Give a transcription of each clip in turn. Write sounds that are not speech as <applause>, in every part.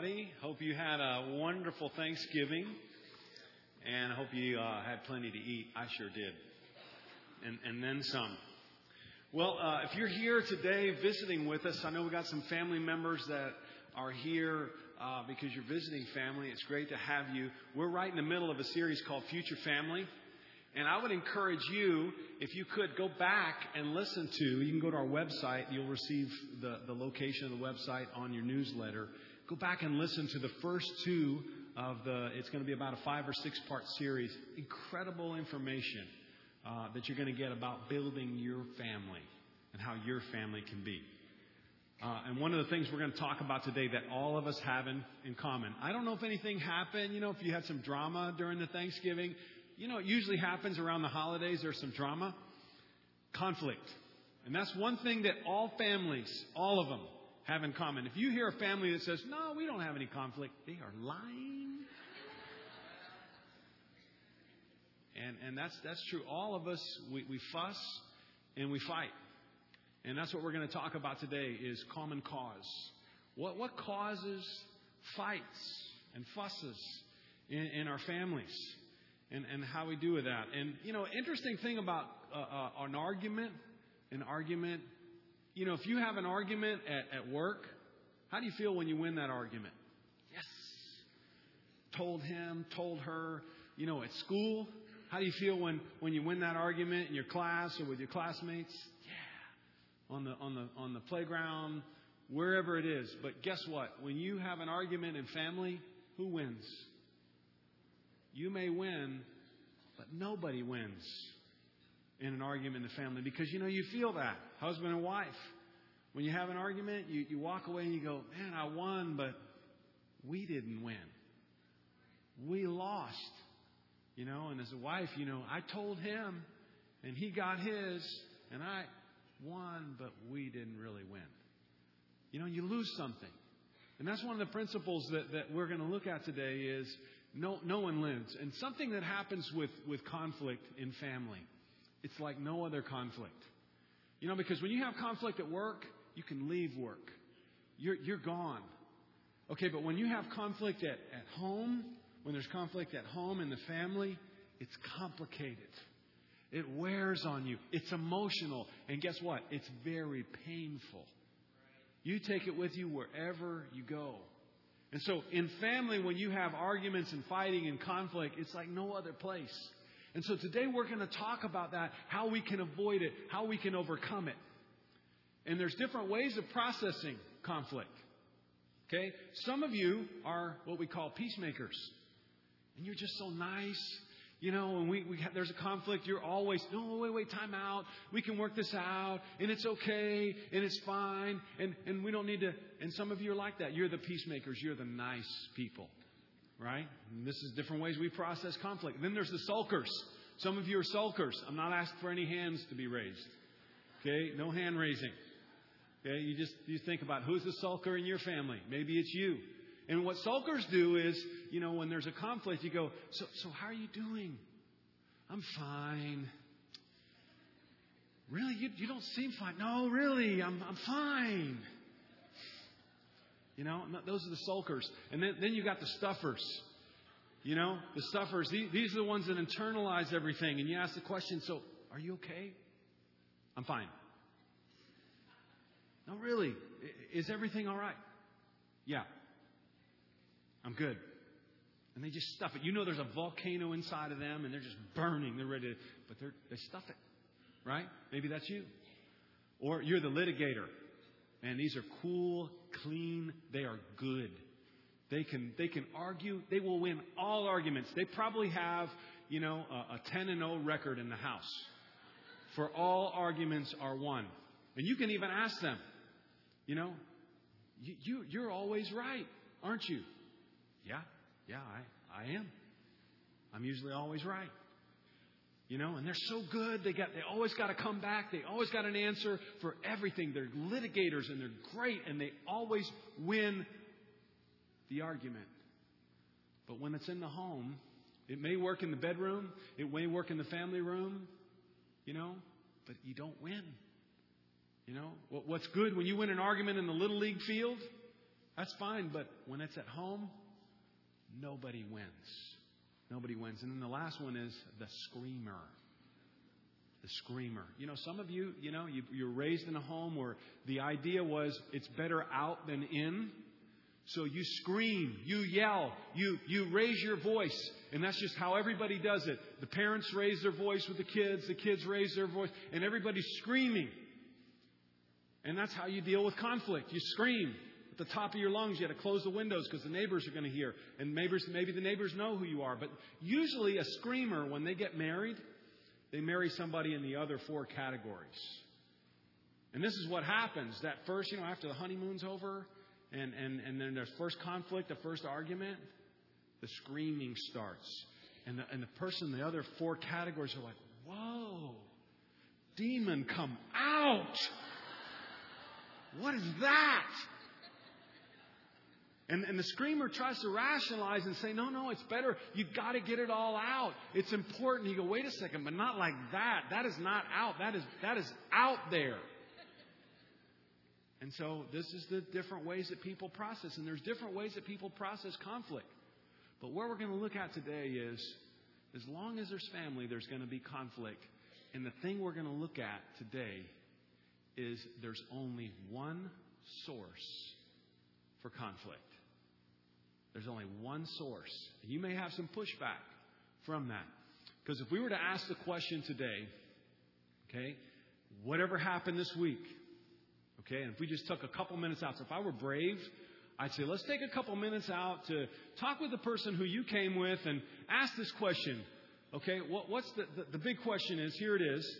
everybody. Hope you had a wonderful Thanksgiving, and I hope you uh, had plenty to eat. I sure did, and and then some. Well, uh, if you're here today visiting with us, I know we got some family members that are here uh, because you're visiting family. It's great to have you. We're right in the middle of a series called Future Family. And I would encourage you, if you could, go back and listen to, you can go to our website, you'll receive the, the location of the website on your newsletter. Go back and listen to the first two of the, it's going to be about a five or six part series. Incredible information uh, that you're going to get about building your family and how your family can be. Uh, and one of the things we're going to talk about today that all of us have in, in common. I don't know if anything happened, you know, if you had some drama during the Thanksgiving. You know, it usually happens around the holidays, there's some drama. Conflict. And that's one thing that all families, all of them, have in common. If you hear a family that says, no, we don't have any conflict, they are lying. And, and that's, that's true. All of us, we, we fuss and we fight. And that's what we're going to talk about today is common cause. What, what causes fights and fusses in, in our families and, and how we do with that. And, you know, interesting thing about uh, uh, an argument, an argument you know, if you have an argument at, at work, how do you feel when you win that argument? Yes. Told him, told her, you know, at school, how do you feel when, when you win that argument in your class or with your classmates? Yeah. On the, on the, on the playground, wherever it is. But guess what? When you have an argument in family, who wins? You may win, but nobody wins in an argument in the family. Because you know you feel that. Husband and wife. When you have an argument you, you walk away and you go man i won but we didn't win. We lost. You know and as a wife you know i told him and he got his and i won but we didn't really win. You know you lose something. And that's one of the principles that, that we're going to look at today is no, no one wins. and something that happens with, with conflict in family it's like no other conflict. You know, because when you have conflict at work, you can leave work. You're, you're gone. Okay, but when you have conflict at, at home, when there's conflict at home in the family, it's complicated. It wears on you. It's emotional. And guess what? It's very painful. You take it with you wherever you go. And so in family, when you have arguments and fighting and conflict, it's like no other place. And so today we're going to talk about that, how we can avoid it, how we can overcome it. And there's different ways of processing conflict. Okay? Some of you are what we call peacemakers. And you're just so nice. You know, when we, we have, there's a conflict, you're always, no, wait, wait, time out. We can work this out, and it's okay, and it's fine, and, and we don't need to. And some of you are like that. You're the peacemakers. You're the nice people right? And this is different ways we process conflict. Then there's the sulkers. Some of you are sulkers. I'm not asking for any hands to be raised. Okay? No hand raising. Okay? You just you think about who's the sulker in your family. Maybe it's you. And what sulkers do is, you know, when there's a conflict, you go, so, so how are you doing? I'm fine. Really? You, you don't seem fine. No, really, I'm, I'm fine. You know, those are the sulkers. And then, then you got the stuffers. You know, the stuffers. These, these are the ones that internalize everything. And you ask the question, so are you okay? I'm fine. No, really. Is everything all right? Yeah. I'm good. And they just stuff it. You know there's a volcano inside of them and they're just burning. They're ready to, but they're, they stuff it. Right? Maybe that's you. Or you're the litigator. Man, these are cool, clean, they are good. They can, they can argue. They will win all arguments. They probably have, you know, a, a 10 and 0 record in the house. For all arguments are won. And you can even ask them, you know, you, you, you're always right, aren't you? Yeah, yeah, I, I am. I'm usually always right. You know, and they're so good. They got, they always got to come back. They always got an answer for everything. They're litigators and they're great and they always win the argument. But when it's in the home, it may work in the bedroom. It may work in the family room, you know, but you don't win. You know, what's good when you win an argument in the little league field? That's fine, but when it's at home, nobody wins. Nobody wins. And then the last one is the screamer. The screamer. You know, some of you, you know, you, you're raised in a home where the idea was it's better out than in. So you scream, you yell, you, you raise your voice. And that's just how everybody does it. The parents raise their voice with the kids, the kids raise their voice, and everybody's screaming. And that's how you deal with conflict. You scream the top of your lungs. You got to close the windows because the neighbors are going to hear. And neighbors, maybe the neighbors know who you are. But usually a screamer, when they get married, they marry somebody in the other four categories. And this is what happens. That first, you know, after the honeymoon's over, and, and, and then there's first conflict, the first argument, the screaming starts. And the, and the person, in the other four categories are like, whoa, demon, come out. What is that? And, and the screamer tries to rationalize and say, no, no, it's better. You've got to get it all out. It's important. You go, wait a second, but not like that. That is not out. That is, that is out there. And so this is the different ways that people process. And there's different ways that people process conflict. But what we're going to look at today is as long as there's family, there's going to be conflict. And the thing we're going to look at today is there's only one source for conflict. There's only one source. You may have some pushback from that. Because if we were to ask the question today, okay, whatever happened this week, okay, and if we just took a couple minutes out, so if I were brave, I'd say, let's take a couple minutes out to talk with the person who you came with and ask this question. Okay, what, what's the, the, the big question is, here it is.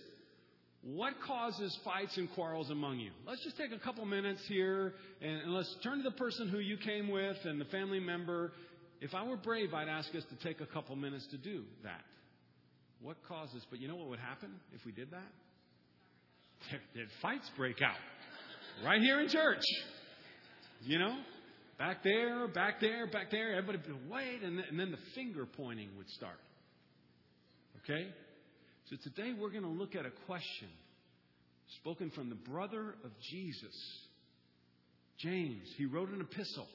What causes fights and quarrels among you? Let's just take a couple minutes here and, let's turn to the person who you came with and the family member. If I were brave, I'd ask us to take a couple minutes to do that. What causes? But you know what would happen if we did that? There'd fights break out right here in church. You know, back there, back there, back there. Everybody would wait, and then the finger pointing would start. Okay? So today we're going to look at a question spoken from the brother of Jesus, James. He wrote an epistle.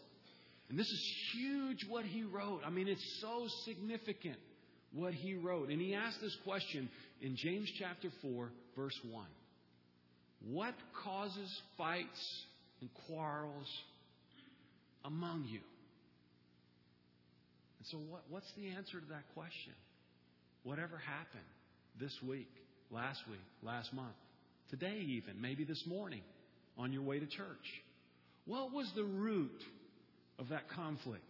And this is huge what he wrote. I mean, it's so significant what he wrote. And he asked this question in James chapter 4, verse 1. What causes fights and quarrels among you? And so, what, what's the answer to that question? Whatever happened this week, last week, last month, today, even, maybe this morning on your way to church. What was the root of that conflict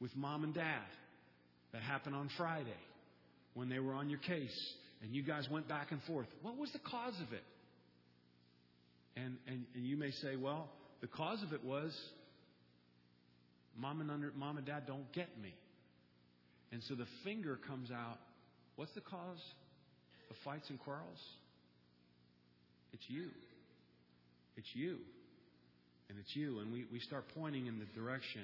with mom and dad that happened on Friday when they were on your case and you guys went back and forth? What was the cause of it? And, and, and you may say, well, the cause of it was mom and, under, mom and dad don't get me. And so the finger comes out. What's the cause? Of fights and quarrels? It's you. It's you. And it's you. And we, we start pointing in the direction.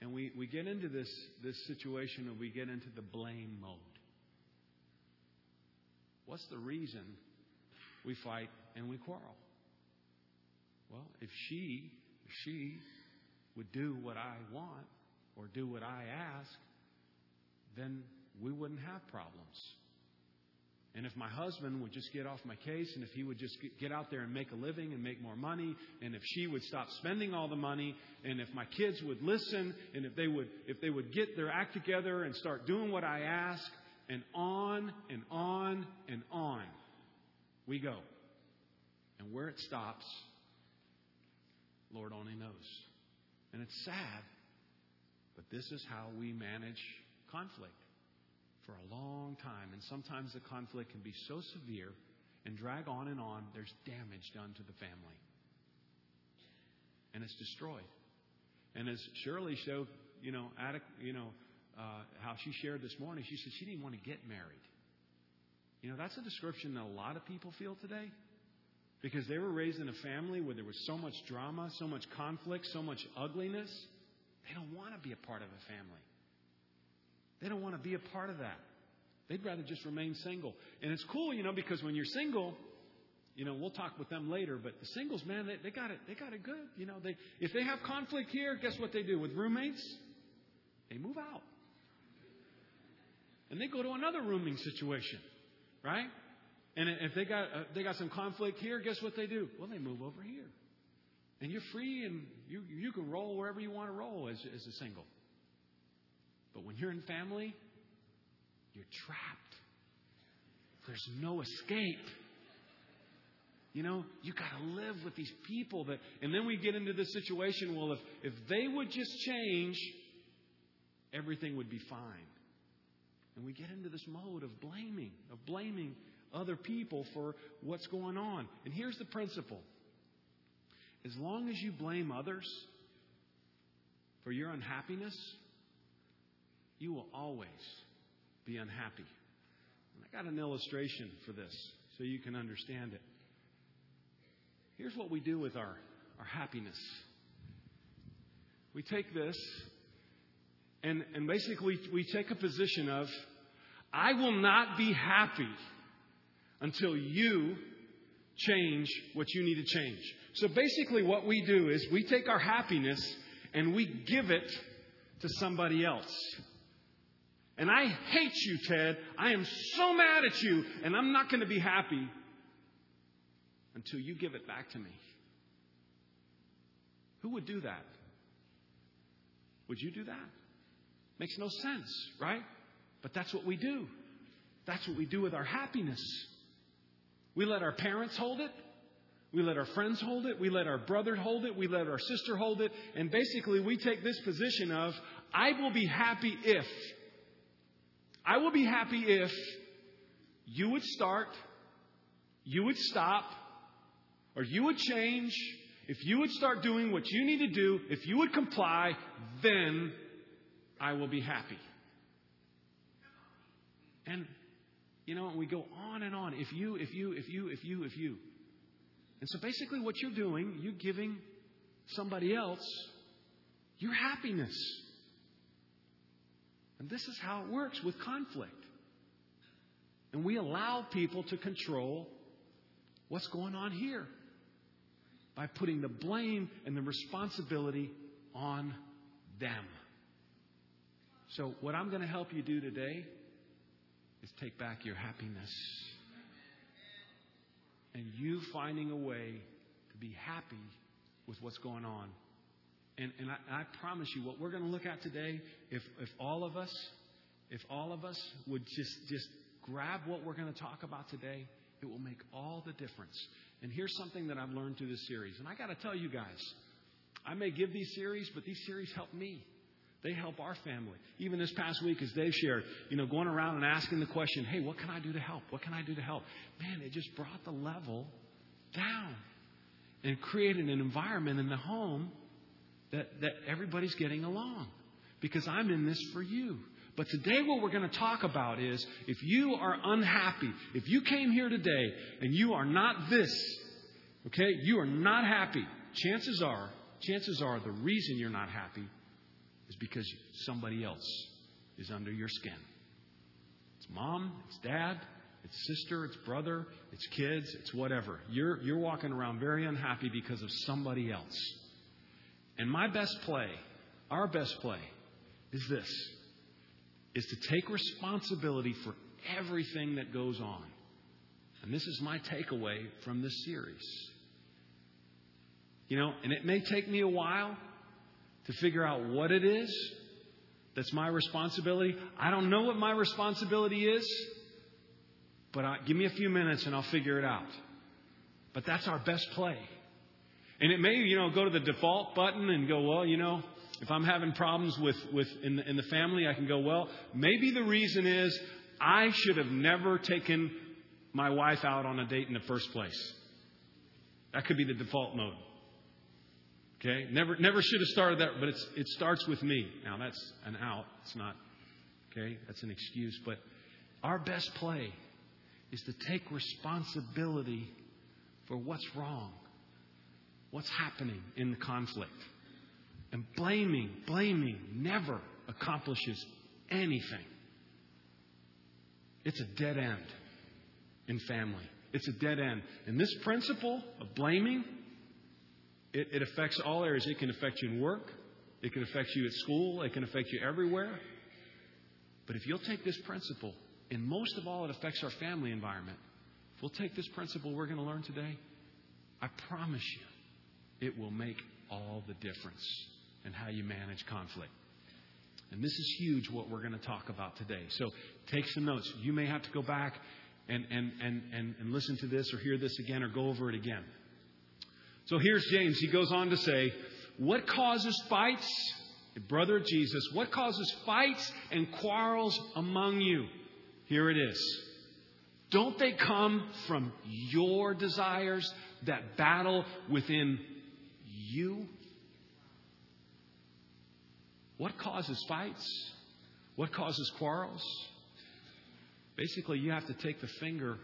And we, we get into this, this situation and we get into the blame mode. What's the reason we fight and we quarrel? Well, if she, if she would do what I want or do what I ask, then we wouldn't have problems. And if my husband would just get off my case, and if he would just get out there and make a living and make more money, and if she would stop spending all the money, and if my kids would listen, and if they would, if they would get their act together and start doing what I ask, and on and on and on we go. And where it stops, Lord only knows. And it's sad, but this is how we manage conflict for a long time. And sometimes the conflict can be so severe and drag on and on, there's damage done to the family. And it's destroyed. And as Shirley showed, you know, you know uh, how she shared this morning, she said she didn't want to get married. You know, that's a description that a lot of people feel today because they were raised in a family where there was so much drama, so much conflict, so much ugliness. They don't want to be a part of a family. They don't want to be a part of that. They'd rather just remain single. And it's cool, you know, because when you're single, you know, we'll talk with them later, but the singles, man, they, they got it, they got it good. You know, they, if they have conflict here, guess what they do with roommates? They move out. And they go to another rooming situation, right? And if they got, uh, they got some conflict here, guess what they do? Well, they move over here. And you're free and you, you can roll wherever you want to roll as, as a single. But when you're in family, you're trapped. There's no escape. You know, you got to live with these people that, and then we get into the situation. Well, if if they would just change, everything would be fine. And we get into this mode of blaming, of blaming other people for what's going on. And here's the principle: as long as you blame others for your unhappiness, you will always be unhappy. And I got an illustration for this so you can understand it. Here's what we do with our, our happiness. We take this, and, and basically we take a position of, I will not be happy until you change what you need to change. So basically, what we do is we take our happiness and we give it to somebody else. And I hate you, Ted. I am so mad at you, and I'm not going to be happy until you give it back to me. Who would do that? Would you do that? Makes no sense, right? But that's what we do. That's what we do with our happiness. We let our parents hold it. We let our friends hold it. We let our brother hold it. We let our sister hold it. And basically, we take this position of, I will be happy if. I will be happy if you would start, you would stop, or you would change, if you would start doing what you need to do, if you would comply, then I will be happy. And, you know, we go on and on. If you, if you, if you, if you, if you. And so basically, what you're doing, you're giving somebody else your happiness. And this is how it works with conflict. And we allow people to control what's going on here by putting the blame and the responsibility on them. So, what I'm going to help you do today is take back your happiness. And you finding a way to be happy with what's going on. And, and I, I promise you, what we're going to look at today, if, if all of us, if all of us would just, just grab what we're going to talk about today, it will make all the difference. And here's something that I've learned through this series. And I got to tell you guys, I may give these series, but these series help me. They help our family. Even this past week, as Dave shared, you know, going around and asking the question, hey, what can I do to help? What can I do to help? Man, it just brought the level down and created an environment in the home that, that everybody's getting along. Because I'm in this for you. But today, what we're going to talk about is if you are unhappy, if you came here today and you are not this, okay, you are not happy, chances are, chances are the reason you're not happy is because somebody else is under your skin. It's mom, it's dad, it's sister, it's brother, it's kids, it's whatever. You're, you're walking around very unhappy because of somebody else. And my best play, our best play, is this is to take responsibility for everything that goes on. And this is my takeaway from this series. You know, and it may take me a while to figure out what it is that's my responsibility. I don't know what my responsibility is, but I, give me a few minutes and I'll figure it out. But that's our best play. And it may, you know, go to the default button and go, well, you know, if I'm having problems with, with in, the, in the family, I can go, well, maybe the reason is I should have never taken my wife out on a date in the first place. That could be the default mode. Okay? Never, never should have started that, but it's, it starts with me. Now, that's an out. It's not, okay? That's an excuse. But our best play is to take responsibility for what's wrong, what's happening in the conflict. And blaming, blaming never accomplishes anything. It's a dead end in family. It's a dead end. And this principle of blaming, it, it affects all areas. It can affect you in work, it can affect you at school, it can affect you everywhere. But if you'll take this principle, and most of all, it affects our family environment. If we'll take this principle we're going to learn today, I promise you, it will make all the difference in how you manage conflict. And this is huge what we're going to talk about today. So take some notes. You may have to go back and, and, and, and, and listen to this or hear this again or go over it again. So here's James. He goes on to say, What causes fights, brother Jesus, what causes fights and quarrels among you? Here it is. Don't they come from your desires that battle within you? What causes fights? What causes quarrels? Basically, you have to take the finger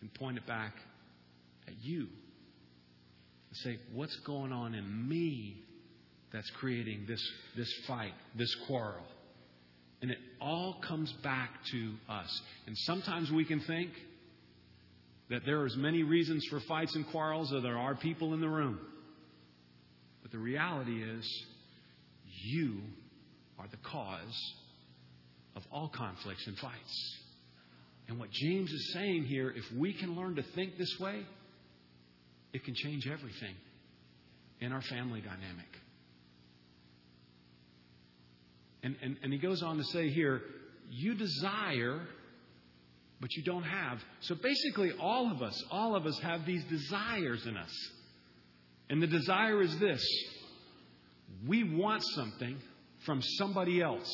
and point it back at you and say, What's going on in me that's creating this, this fight, this quarrel? And it all comes back to us. And sometimes we can think that there are as many reasons for fights and quarrels as there are people in the room. But the reality is, you are the cause of all conflicts and fights. And what James is saying here, if we can learn to think this way, it can change everything in our family dynamic. And, and, and he goes on to say here, you desire, but you don't have. So basically, all of us, all of us have these desires in us. And the desire is this we want something from somebody else,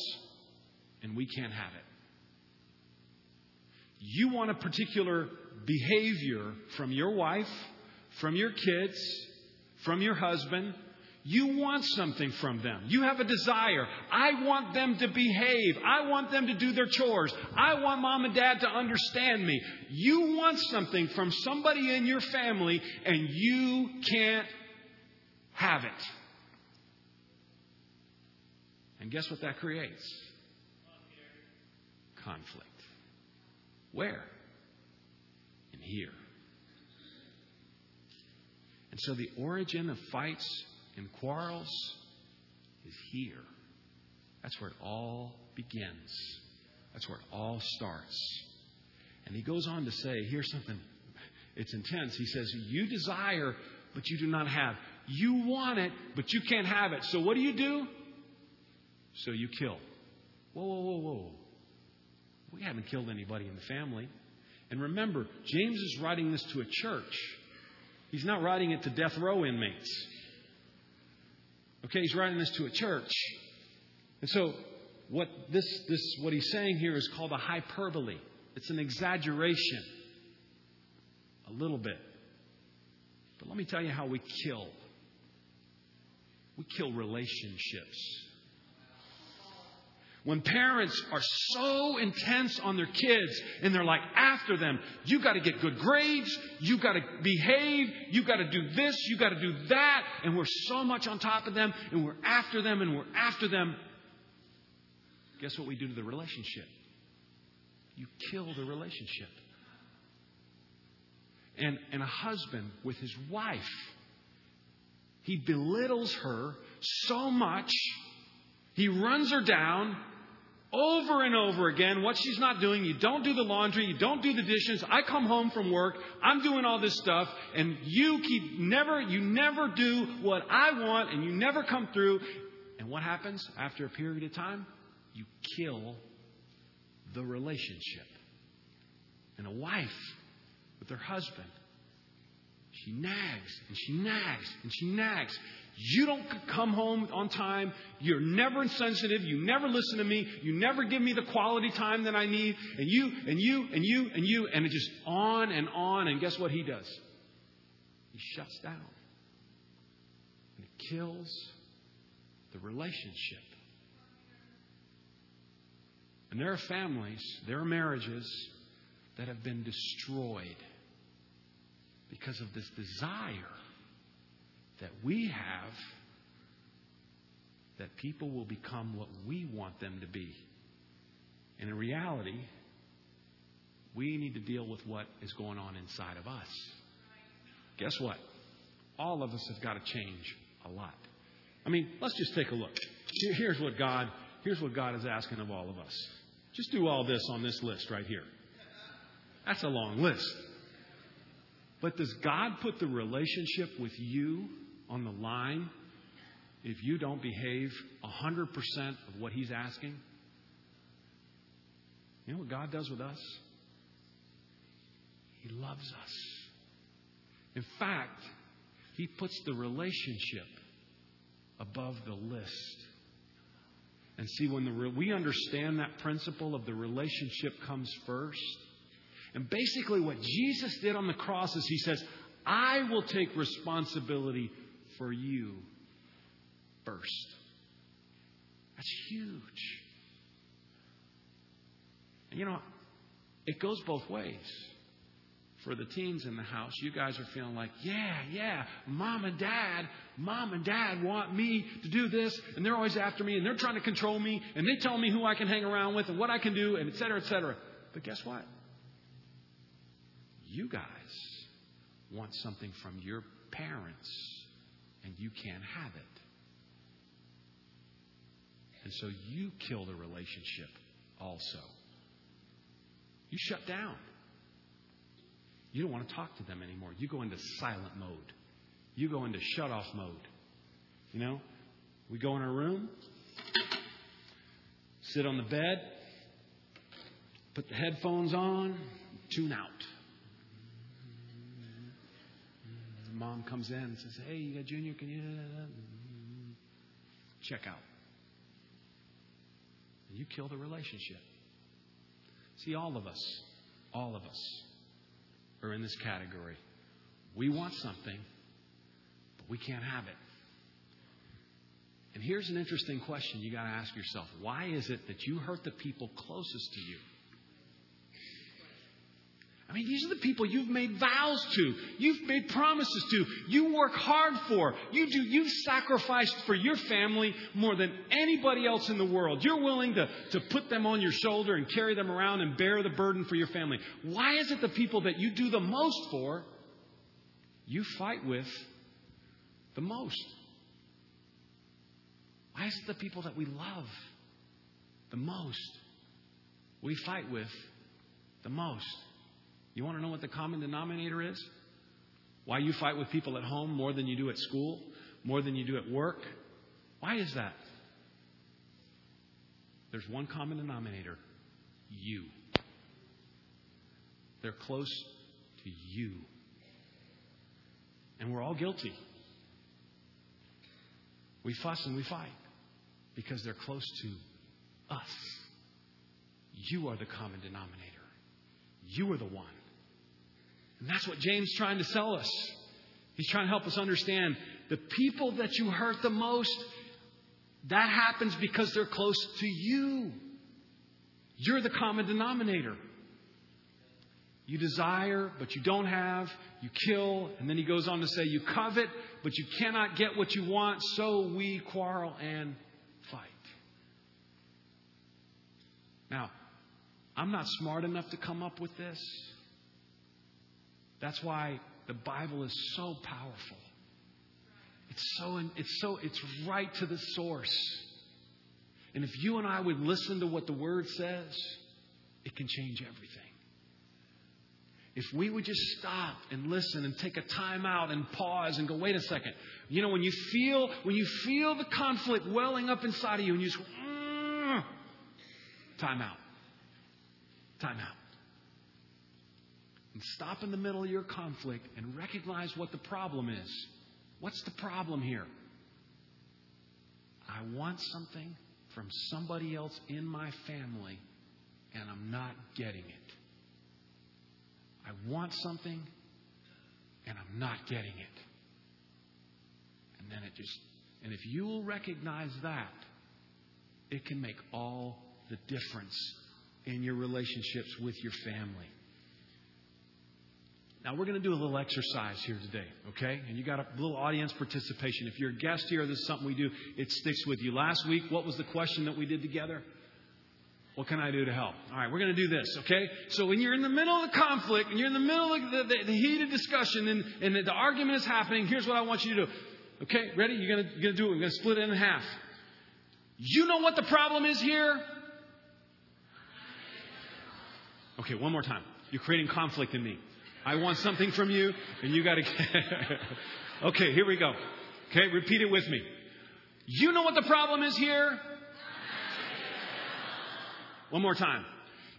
and we can't have it. You want a particular behavior from your wife, from your kids, from your husband, you want something from them. You have a desire. I want them to behave. I want them to do their chores. I want mom and dad to understand me. You want something from somebody in your family, and you can't have it. And guess what that creates? Conflict. Where? In here. And so the origin of fights and quarrels is here. That's where it all begins. That's where it all starts. And he goes on to say, here's something, it's intense. He says, You desire, but you do not have. You want it, but you can't have it. So what do you do? So you kill. Whoa, whoa, whoa, whoa. We haven't killed anybody in the family. And remember, James is writing this to a church. He's not writing it to death row inmates. Okay, he's writing this to a church. And so what this this what he's saying here is called a hyperbole. It's an exaggeration. A little bit. But let me tell you how we kill. We kill relationships. When parents are so intense on their kids and they're like after them, you got to get good grades, you got to behave, you got to do this, you got to do that, and we're so much on top of them and we're after them and we're after them. Guess what we do to the relationship? You kill the relationship. And, and a husband with his wife, he belittles her so much he runs her down over and over again what she's not doing. You don't do the laundry, you don't do the dishes. I come home from work, I'm doing all this stuff, and you keep never, you never do what I want, and you never come through. And what happens after a period of time? You kill the relationship. And a wife with her husband, she nags and she nags and she nags. You don't come home on time. You're never insensitive. You never listen to me. You never give me the quality time that I need. And you, and you, and you, and you, and it just on and on. And guess what he does? He shuts down. And it kills the relationship. And there are families, there are marriages that have been destroyed because of this desire that we have that people will become what we want them to be. And in reality, We need to deal with what is going on inside of us. Guess what? All of us have got to change a lot. I mean, let's just take a look. Here's what God, here's what God is asking of all of us. Just do all this on this list right here. That's a long list. But does God put the relationship with you on the line if you don't behave 100% of what He's asking? You know what God does with us? He loves us. In fact, He puts the relationship above the list. And see, when the re- we understand that principle of the relationship comes first, and basically what Jesus did on the cross is He says, I will take responsibility for you first. That's huge. You know, it goes both ways for the teens in the house, you guys are feeling like, yeah, yeah, mom and dad, mom and dad want me to do this, and they're always after me, and they're trying to control me, and they tell me who I can hang around with and what I can do, and et cetera, et cetera. But guess what? You guys want something from your parents, and you can't have it. And so you kill the relationship also. You shut down. You don't want to talk to them anymore. You go into silent mode. You go into shut off mode. You know, we go in our room, sit on the bed, put the headphones on, tune out. Mom comes in and says, Hey, you got Junior, can you mm-hmm, check out? And you kill the relationship. See, all of us, all of us are in this category. We want something, but we can't have it. And here's an interesting question you got to ask yourself why is it that you hurt the people closest to you? I mean, these are the people you've made vows to, you've made promises to, you work hard for, you do, you've sacrificed for your family more than anybody else in the world. You're willing to, to put them on your shoulder and carry them around and bear the burden for your family. Why is it the people that you do the most for, you fight with the most? Why is it the people that we love the most, we fight with the most? You want to know what the common denominator is? Why you fight with people at home more than you do at school, more than you do at work? Why is that? There's one common denominator you. They're close to you. And we're all guilty. We fuss and we fight because they're close to us. You are the common denominator. You are the one and that's what James is trying to sell us. He's trying to help us understand the people that you hurt the most, that happens because they're close to you. You're the common denominator. You desire, but you don't have. You kill. And then he goes on to say, You covet, but you cannot get what you want, so we quarrel and fight. Now, I'm not smart enough to come up with this. That's why the Bible is so powerful. It's so, it's so, it's right to the source. And if you and I would listen to what the Word says, it can change everything. If we would just stop and listen and take a time out and pause and go, wait a second. You know, when you feel, when you feel the conflict welling up inside of you and you just, mm, time out. Time out and stop in the middle of your conflict and recognize what the problem is. What's the problem here? I want something from somebody else in my family, and I'm not getting it. I want something, and I'm not getting it. And then it just, and if you will recognize that, it can make all the difference in your relationships with your family. Now, we're going to do a little exercise here today, okay? And you got a little audience participation. If you're a guest here, this is something we do, it sticks with you. Last week, what was the question that we did together? What can I do to help? All right, we're going to do this, okay? So when you're in the middle of the conflict and you're in the middle of the, the, the heated discussion and, and the, the, argument is happening, here's what I want you to do. Okay, ready? You're going to, you're going to do it. We're going to split it in half. You know what the problem is here? Okay, one more time. You're creating conflict in me. I want something from you, and you got to. <laughs> okay, here we go. Okay, repeat it with me. You know what the problem is here? One more time.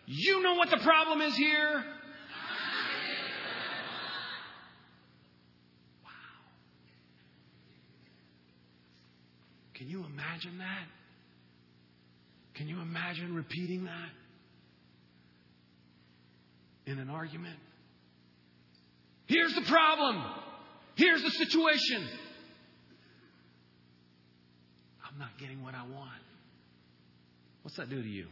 You know what the problem is here? Wow. Can you imagine that? Can you imagine repeating that in an argument? Here's the problem. Here's the situation. I'm not getting what I want. What's that do to you?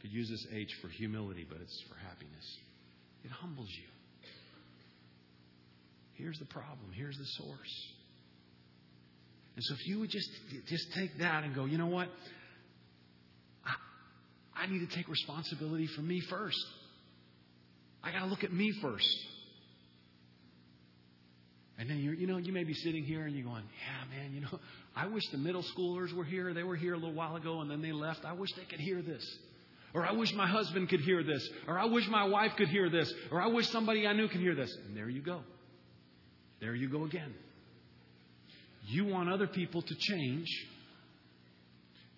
Could use this H for humility, but it's for happiness. It humbles you. Here's the problem. Here's the source. And so if you would just just take that and go, you know what? I, need to take responsibility for me first. I got to look at me first. And then you you know you may be sitting here and you're going, yeah, man, you know, I wish the middle schoolers were here. They were here a little while ago and then they left. I wish they could hear this. Or I wish my husband could hear this. Or I wish my wife could hear this. Or I wish somebody I knew could hear this. And there you go. There you go again. You want other people to change,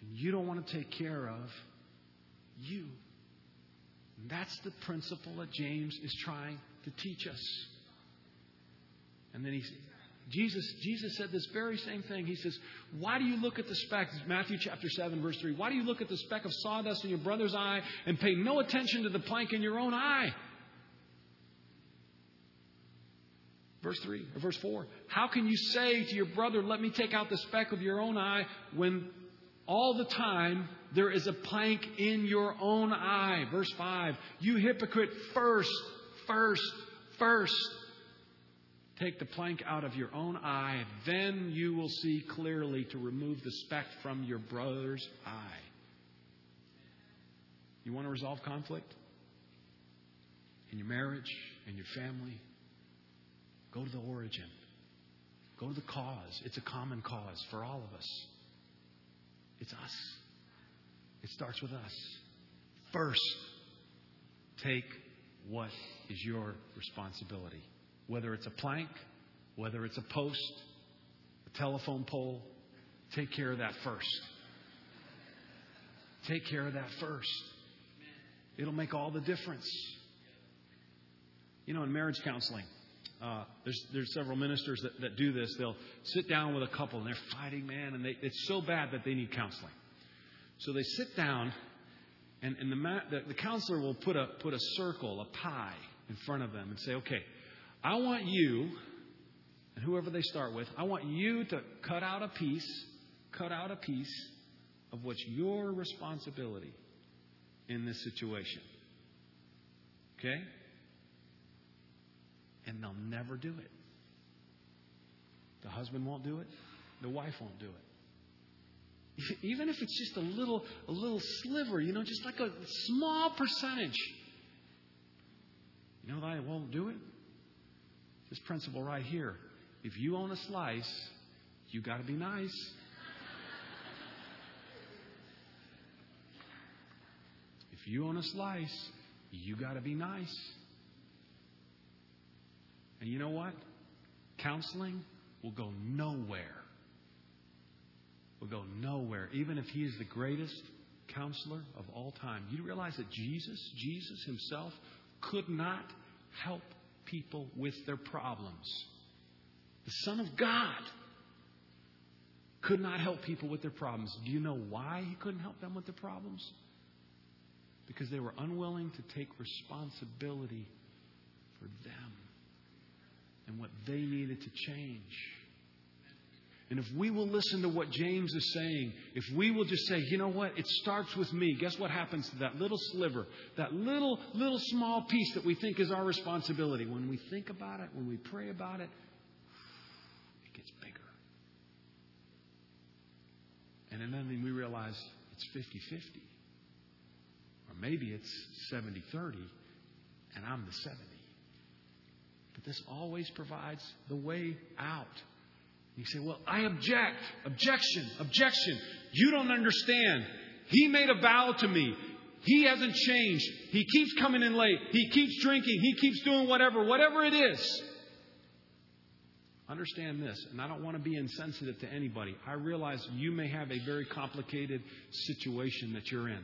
and you don't want to take care of you. And that's the principle that James is trying to teach us. And then he Jesus, Jesus said this very same thing. He says, Why do you look at the speck? Matthew chapter 7, verse 3. Why do you look at the speck of sawdust in your brother's eye and pay no attention to the plank in your own eye? Verse 3 or verse 4. How can you say to your brother, Let me take out the speck of your own eye, when all the time there is a plank in your own eye? Verse 5. You hypocrite, first, first, first Take the plank out of your own eye, then you will see clearly to remove the speck from your brother's eye. You want to resolve conflict? In your marriage, in your family? Go to the origin. Go to the cause. It's a common cause for all of us. It's us. It starts with us. First, take what is your responsibility whether it's a plank, whether it's a post, a telephone pole, take care of that first. Take care of that first. It'll make all the difference. You know, in marriage counseling, uh, there's there's several ministers that, that do this. They'll sit down with a couple and they're fighting, man, and they, it's so bad that they need counseling. So they sit down, and, and the, the the counselor will put a put a circle, a pie, in front of them, and say, okay, I want you, and whoever they start with, I want you to cut out a piece, cut out a piece of what's your responsibility in this situation. Okay? And they'll never do it. The husband won't do it, the wife won't do it. <laughs> Even if it's just a little a little sliver, you know, just like a small percentage. You know why they won't do it? this principle right here. If you own a slice, you got to be nice. <laughs> If you own a slice, you got to be nice. And you know what? Counseling will go nowhere. Will go nowhere, even if he is the greatest counselor of all time. You realize that Jesus, Jesus himself, could not help people with their problems. The Son of God could not help people with their problems. Do you know why he couldn't help them with their problems? Because they were unwilling to take responsibility for them and what they needed to change. And if we will listen to what James is saying, if we will just say, you know what, it starts with me, guess what happens to that little sliver, that little, little small piece that we think is our responsibility? When we think about it, when we pray about it, it gets bigger. And then we realize it's 50 50. Or maybe it's 70 30, and I'm the 70. But this always provides the way out. You say, Well, I object. Objection. Objection. You don't understand. He made a vow to me. He hasn't changed. He keeps coming in late. He keeps drinking. He keeps doing whatever, whatever it is. Understand this, and I don't want to be insensitive to anybody. I realize you may have a very complicated situation that you're in.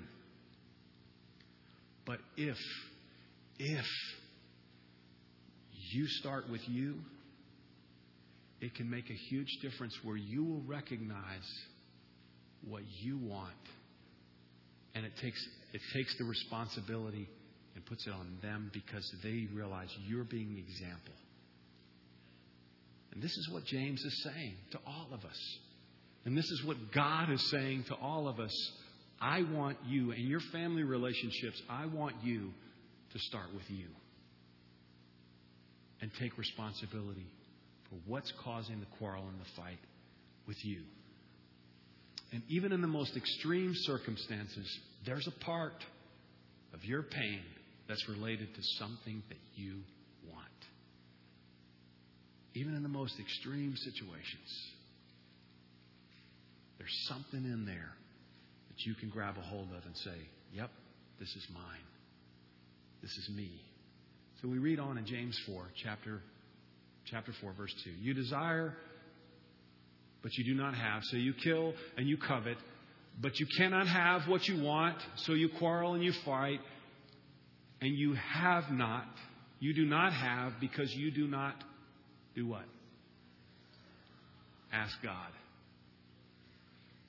But if, if you start with you, it can make a huge difference where you will recognize what you want. And it takes, it takes the responsibility and puts it on them because they realize you're being the example. And this is what James is saying to all of us. And this is what God is saying to all of us. I want you and your family relationships, I want you to start with you and take responsibility for what's causing the quarrel and the fight with you. And even in the most extreme circumstances, there's a part of your pain that's related to something that you want. Even in the most extreme situations, there's something in there that you can grab a hold of and say, Yep, this is mine. This is me. So we read on in James 4, chapter, chapter 4, verse 2. You desire, but you do not have. So you kill and you covet, but you cannot have what you want. So you quarrel and you fight, and you have not. You do not have because you do not do what? Ask God.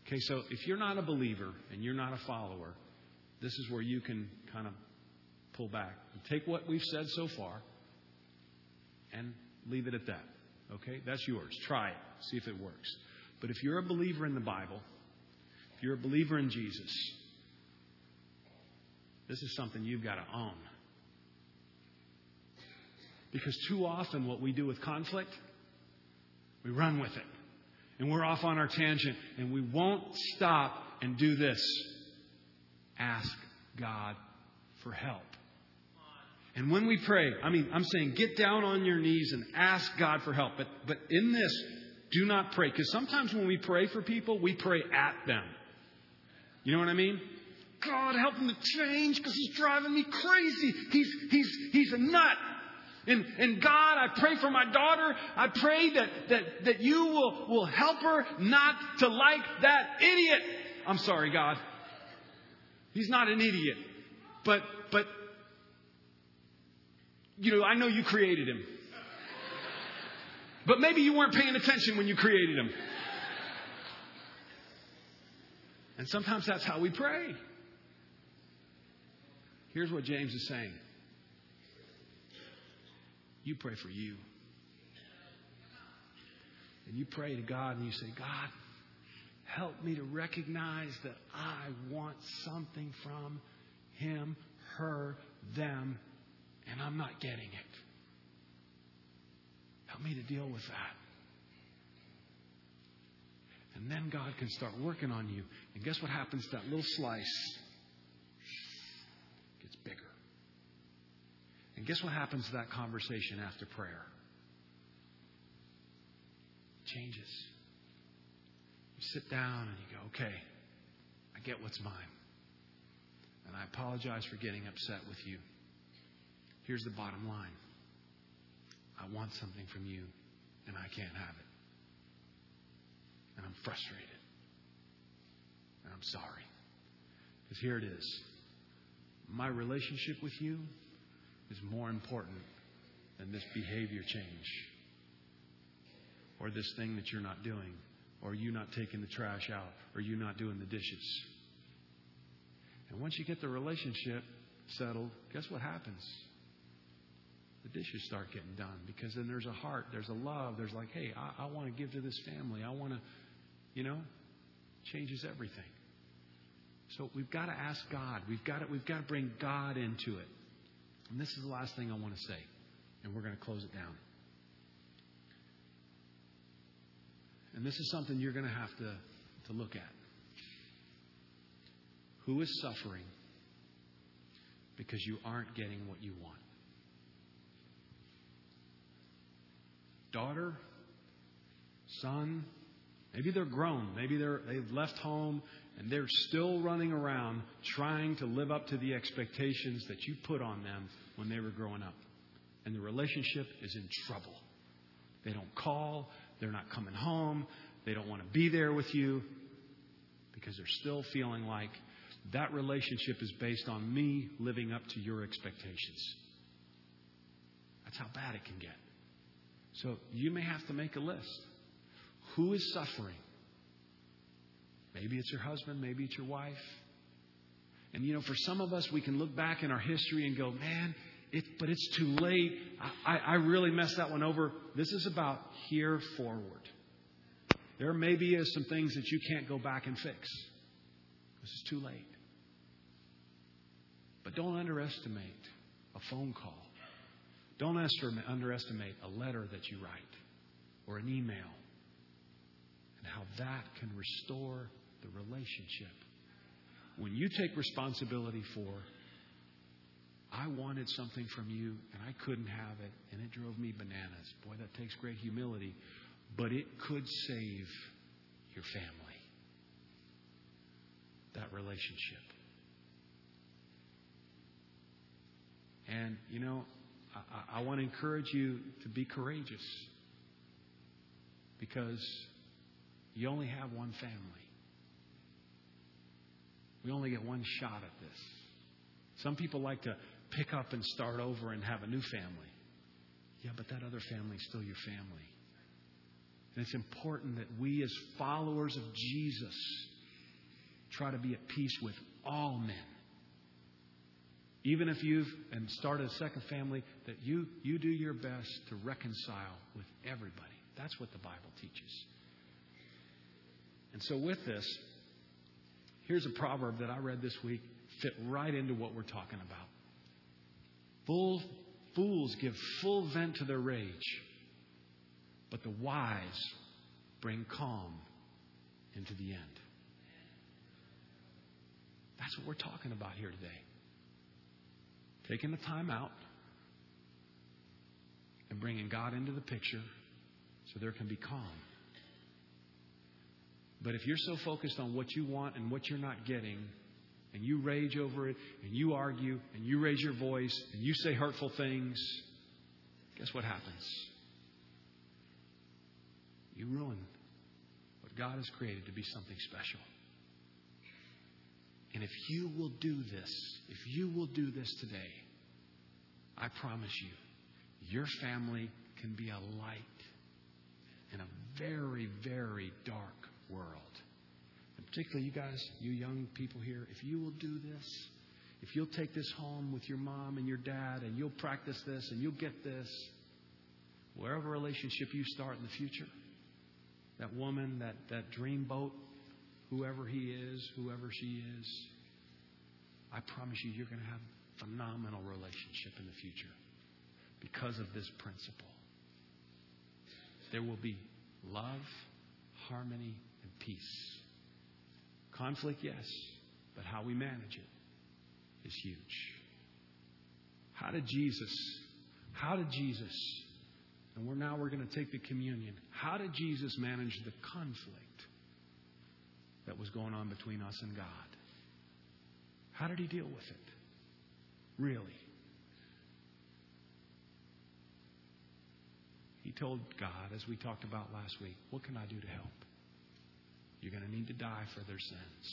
Okay, so if you're not a believer and you're not a follower, this is where you can kind of pull back. Take what we've said so far and leave it at that. Okay? That's yours. Try it. See if it works. But if you're a believer in the Bible, if you're a believer in Jesus, this is something you've got to own. Because too often, what we do with conflict, we run with it. And we're off on our tangent, and we won't stop and do this ask God for help. And when we pray, I mean, I'm saying get down on your knees and ask God for help. But, but in this, do not pray. Because sometimes when we pray for people, we pray at them. You know what I mean? God, help him to change because he's driving me crazy. He's, he's, he's a nut. And, and God, I pray for my daughter. I pray that, that, that you will, will help her not to like that idiot. I'm sorry, God. He's not an idiot. But, but, you know, I know you created him. But maybe you weren't paying attention when you created him. And sometimes that's how we pray. Here's what James is saying you pray for you. And you pray to God and you say, God, help me to recognize that I want something from him, her, them, and I'm not getting it. Help me to deal with that. And then God can start working on you. And guess what happens that little slice? Gets bigger. And guess what happens to that conversation after prayer? It changes. You sit down and you go, okay, I get what's mine. And I apologize for getting upset with you. Here's the bottom line I want something from you, and I can't have it. And I'm frustrated. And I'm sorry. Because here it is my relationship with you is more important than this behavior change or this thing that you're not doing or you not taking the trash out or you not doing the dishes. And once you get the relationship settled, guess what happens? The dishes start getting done because then there's a heart, there's a love, there's like, hey, I, I want to give to this family. I want to, you know, changes everything. So we've got to ask God. We've got to, we've got to bring God into it. And this is the last thing I want to say, and we're going to close it down. And this is something you're going to have to, to look at. Who is suffering because you aren't getting what you want? Daughter, son, maybe they're grown, maybe they're, they've left home and they're still running around trying to live up to the expectations that you put on them when they were growing up. And the relationship is in trouble. They don't call, they're not coming home, they don't want to be there with you because they're still feeling like that relationship is based on me living up to your expectations. That's how bad it can get. So you may have to make a list. Who is suffering? Maybe it's your husband, maybe it's your wife. And you know, for some of us, we can look back in our history and go, man, it, but it's too late. I, I really messed that one over. This is about here forward. There may be some things that you can't go back and fix. This is too late. But don't underestimate a phone call. Don't underestimate a letter that you write or an email and how that can restore the relationship. When you take responsibility for, I wanted something from you and I couldn't have it and it drove me bananas. Boy, that takes great humility, but it could save your family, that relationship. And, you know, I, I want to encourage you to be courageous because you only have one family. We only get one shot at this. Some people like to pick up and start over and have a new family. Yeah, but that other family is still your family. And it's important that we, as followers of Jesus, try to be at peace with all men. Even if you've and started a second family, that you, you do your best to reconcile with everybody. That's what the Bible teaches. And so, with this, here's a proverb that I read this week, fit right into what we're talking about. Full, fools give full vent to their rage, but the wise bring calm into the end. That's what we're talking about here today. Taking the time out and bringing God into the picture so there can be calm. But if you're so focused on what you want and what you're not getting, and you rage over it, and you argue, and you raise your voice, and you say hurtful things, guess what happens? You ruin what God has created to be something special. And if you will do this, if you will do this today, I promise you, your family can be a light in a very, very dark world. And particularly you guys, you young people here, if you will do this, if you'll take this home with your mom and your dad and you'll practice this and you'll get this, wherever relationship you start in the future, that woman, that, that dream boat, whoever he is, whoever she is, I promise you, you're going to have a phenomenal relationship in the future because of this principle. There will be love, harmony, and peace. Conflict, yes, but how we manage it is huge. How did Jesus, how did Jesus, and we're now we're going to take the communion, how did Jesus manage the conflict that was going on between us and God? How did he deal with it? Really? He told God, as we talked about last week, What can I do to help? You're going to need to die for their sins.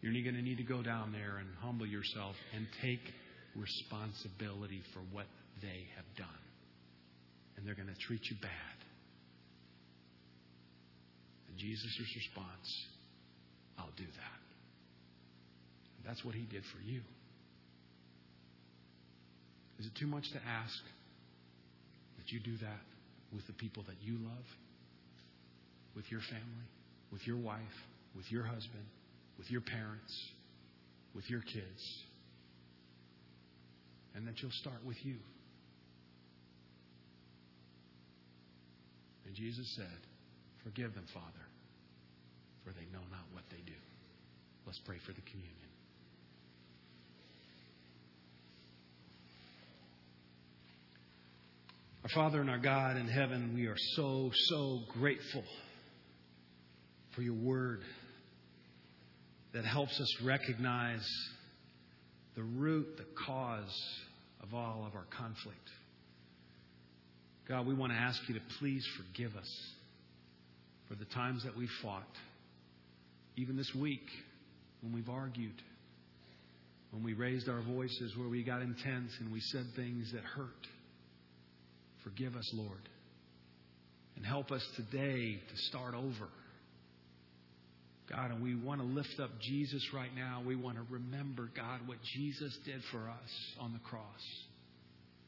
You're going to need to go down there and humble yourself and take responsibility for what they have done. And they're going to treat you bad. And Jesus' response, I'll do that. And that's what he did for you. Is it too much to ask that you do that with the people that you love? With your family? With your wife? With your husband? With your parents? With your kids? And that you'll start with you. And Jesus said, Forgive them, Father, for they know not what they do. Let's pray for the communion. Our Father and our God in heaven, we are so, so grateful for your word that helps us recognize the root, the cause of all of our conflict. God, we want to ask you to please forgive us for the times that we fought, even this week when we've argued, when we raised our voices, where we got intense and we said things that hurt. Forgive us, Lord. And help us today to start over. God, and we want to lift up Jesus right now. We want to remember, God, what Jesus did for us on the cross.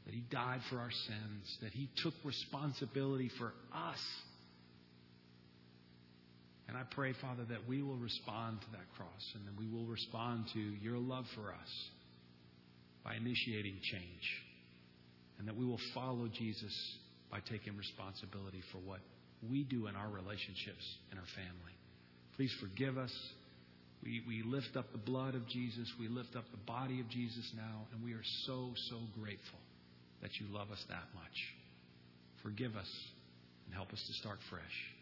That He died for our sins, that He took responsibility for us. And I pray, Father, that we will respond to that cross and that we will respond to your love for us by initiating change and that we will follow Jesus by taking responsibility for what we do in our relationships and our family. Please forgive us. We, we lift up the blood of Jesus. We lift up the body of Jesus now, and we are so, so grateful that you love us that much. Forgive us and help us to start fresh.